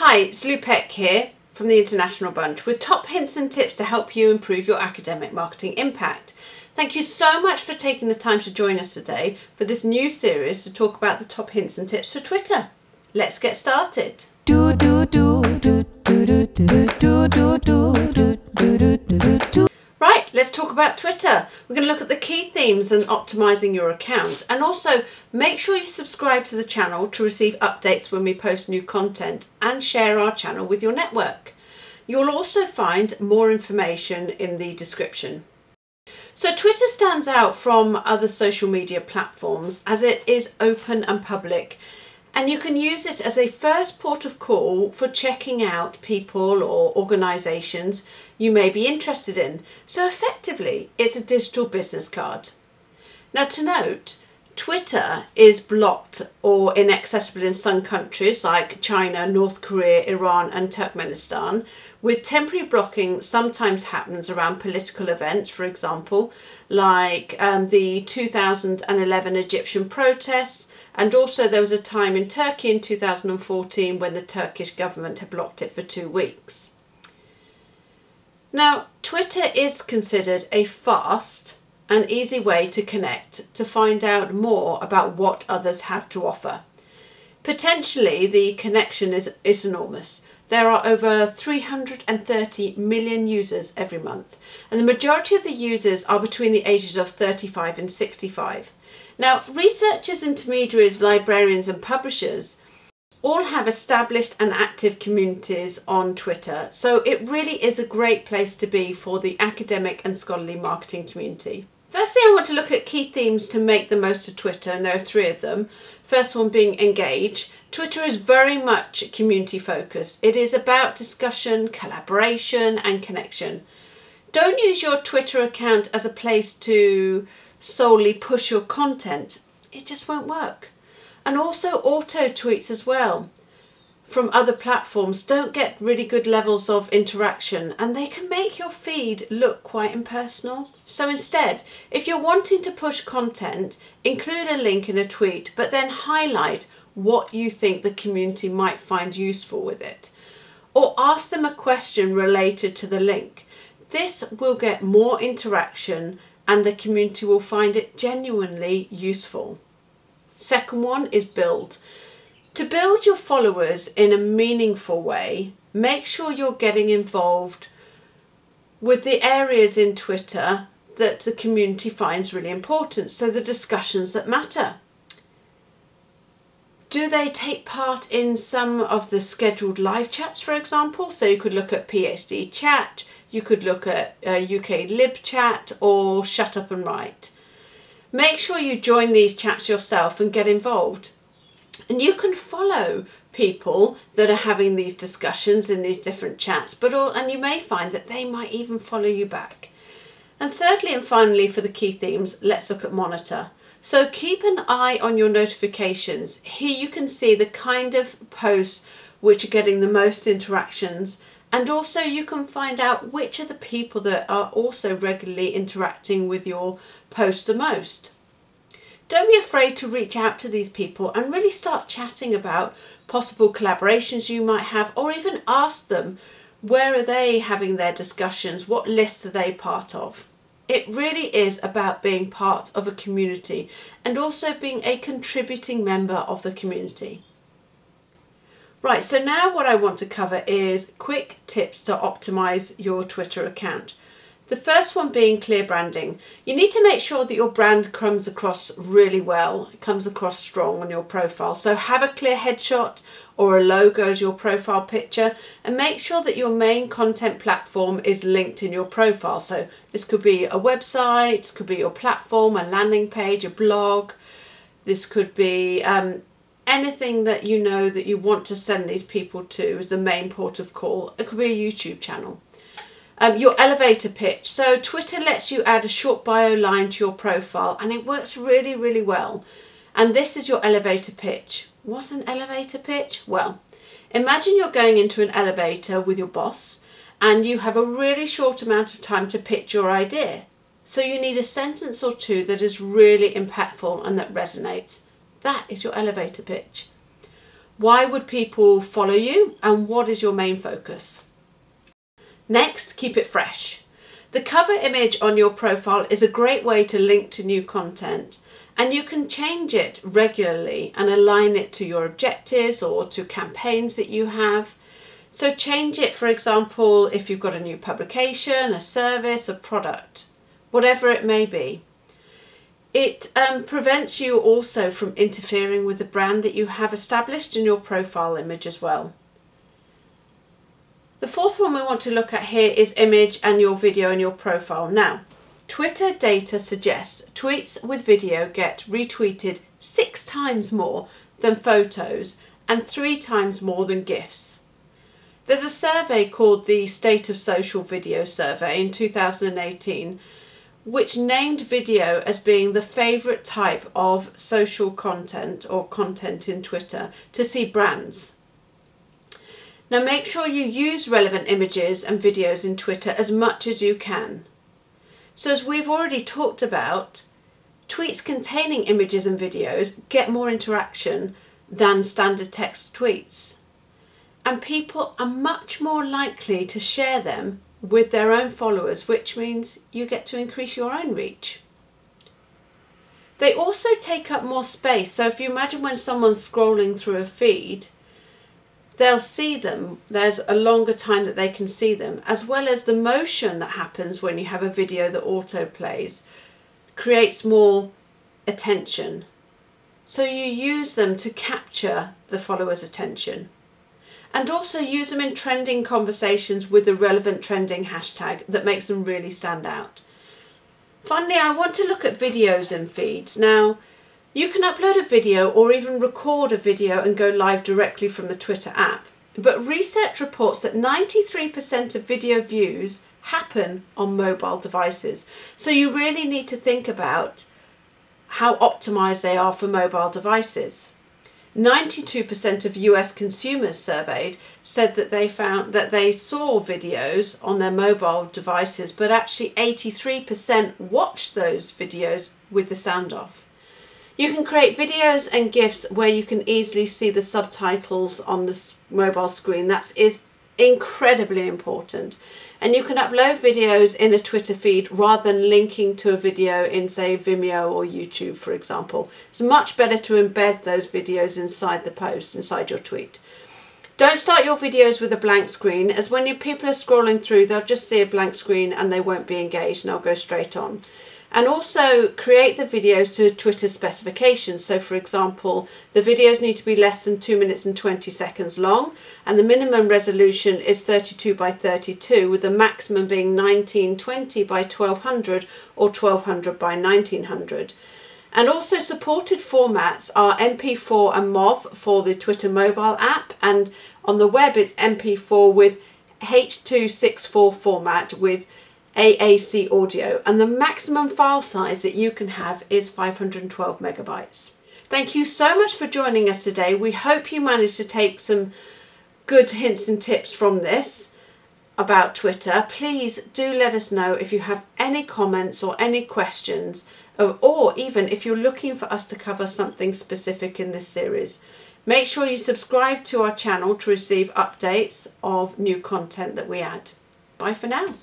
Hi, it's Lou Peck here from the International Bunch with top hints and tips to help you improve your academic marketing impact. Thank you so much for taking the time to join us today for this new series to talk about the top hints and tips for Twitter. Let's get started. Do, do, do, Right, let's talk about Twitter. We're going to look at the key themes and optimizing your account. And also make sure you subscribe to the channel to receive updates when we post new content and share our channel with your network. You'll also find more information in the description. So Twitter stands out from other social media platforms as it is open and public and you can use it as a first port of call for checking out people or organisations you may be interested in. So effectively, it's a digital business card. Now, to note, Twitter is blocked or inaccessible in some countries like China, North Korea, Iran, and Turkmenistan, with temporary blocking sometimes happens around political events, for example, like um, the 2011 Egyptian protests, and also there was a time in Turkey in 2014 when the Turkish government had blocked it for two weeks. Now, Twitter is considered a fast and easy way to connect to find out more about what others have to offer. Potentially, the connection is, is enormous. There are over 330 million users every month, and the majority of the users are between the ages of 35 and 65. Now, researchers, intermediaries, librarians, and publishers all have established and active communities on Twitter, so it really is a great place to be for the academic and scholarly marketing community. Firstly, I want to look at key themes to make the most of Twitter, and there are three of them. First one being engage. Twitter is very much community focused. It is about discussion, collaboration, and connection. Don't use your Twitter account as a place to solely push your content. It just won't work. And also auto tweets as well from other platforms don't get really good levels of interaction and they can make your feed look quite impersonal. So instead, if you're wanting to push content, include a link in a tweet, but then highlight what you think the community might find useful with it. Or ask them a question related to the link. This will get more interaction and the community will find it genuinely useful. Second one is build. To build your followers in a meaningful way, make sure you're getting involved with the areas in Twitter that the community finds really important, so the discussions that matter. Do they take part in some of the scheduled live chats, for example? So you could look at PhD chat, you could look at uh, UK Lib chat, or Shut Up and Write. Make sure you join these chats yourself and get involved. And you can follow people that are having these discussions in these different chats, but all, and you may find that they might even follow you back. And thirdly and finally for the key themes, let's look at monitor. So keep an eye on your notifications. Here you can see the kind of posts which are getting the most interactions and also you can find out which are the people that are also regularly interacting with your post the most. Don't be afraid to reach out to these people and really start chatting about possible collaborations you might have, or even ask them where are they having their discussions, what lists are they part of. It really is about being part of a community and also being a contributing member of the community. Right, so now what I want to cover is quick tips to optimize your Twitter account. The first one being clear branding. You need to make sure that your brand comes across really well, it comes across strong on your profile. So have a clear headshot or a logo as your profile picture and make sure that your main content platform is linked in your profile. So this could be a website, it could be your platform, a landing page, a blog. This could be um, anything that you know that you want to send these people to as the main port of call. It could be a YouTube channel. Um, your elevator pitch. So Twitter lets you add a short bio line to your profile and it works really, really well. And this is your elevator pitch. What's an elevator pitch? Well, imagine you're going into an elevator with your boss and you have a really short amount of time to pitch your idea. So you need a sentence or two that is really impactful and that resonates. That is your elevator pitch. Why would people follow you and what is your main focus? Next, keep it fresh. The cover image on your profile is a great way to link to new content and you can change it regularly and align it to your objectives or to campaigns that you have. So change it, for example, if you've got a new publication, a service, a product, whatever it may be. It um, prevents you also from interfering with the brand that you have established in your profile image as well. One we want to look at here is image and your video and your profile. Now, Twitter data suggests tweets with video get retweeted six times more than photos and three times more than GIFs. There's a survey called the State of Social Video Survey in 2018 which named video as being the favourite type of social content or content in Twitter to see brands. Now make sure you use relevant images and videos in Twitter as much as you can. So as we've already talked about, tweets containing images and videos get more interaction than standard text tweets. And people are much more likely to share them with their own followers, which means you get to increase your own reach. They also take up more space. So if you imagine when someone's scrolling through a feed, they'll see them. There's a longer time that they can see them, as well as the motion that happens when you have a video that auto plays creates more attention. So you use them to capture the follower's attention and also use them in trending conversations with the relevant trending hashtag that makes them really stand out. Finally, I want to look at videos in feeds. Now, you can upload a video or even record a video and go live directly from the Twitter app. But research reports that 93% of video views happen on mobile devices. So you really need to think about how optimized they are for mobile devices. 92% of US consumers surveyed said that they found that they saw videos on their mobile devices, but actually 83% watched those videos with the sound off. You can create videos and GIFs where you can easily see the subtitles on the mobile screen. That is incredibly important. And you can upload videos in a Twitter feed rather than linking to a video in, say, Vimeo or YouTube, for example. It's much better to embed those videos inside the post, inside your tweet. Don't start your videos with a blank screen, as when people are scrolling through, they'll just see a blank screen and they won't be engaged and they'll go straight on and also create the videos to Twitter specifications. So for example, the videos need to be less than 2 minutes and 20 seconds long and the minimum resolution is 32 by 32 with the maximum being 1920 by 1200 or 1200 by 1900. And also supported formats are MP4 and MOV for the Twitter mobile app and on the web it's MP4 with H.264 format with AAC audio and the maximum file size that you can have is 512 megabytes. Thank you so much for joining us today. We hope you managed to take some good hints and tips from this about Twitter. Please do let us know if you have any comments or any questions or, or even if you're looking for us to cover something specific in this series. Make sure you subscribe to our channel to receive updates of new content that we add. Bye for now.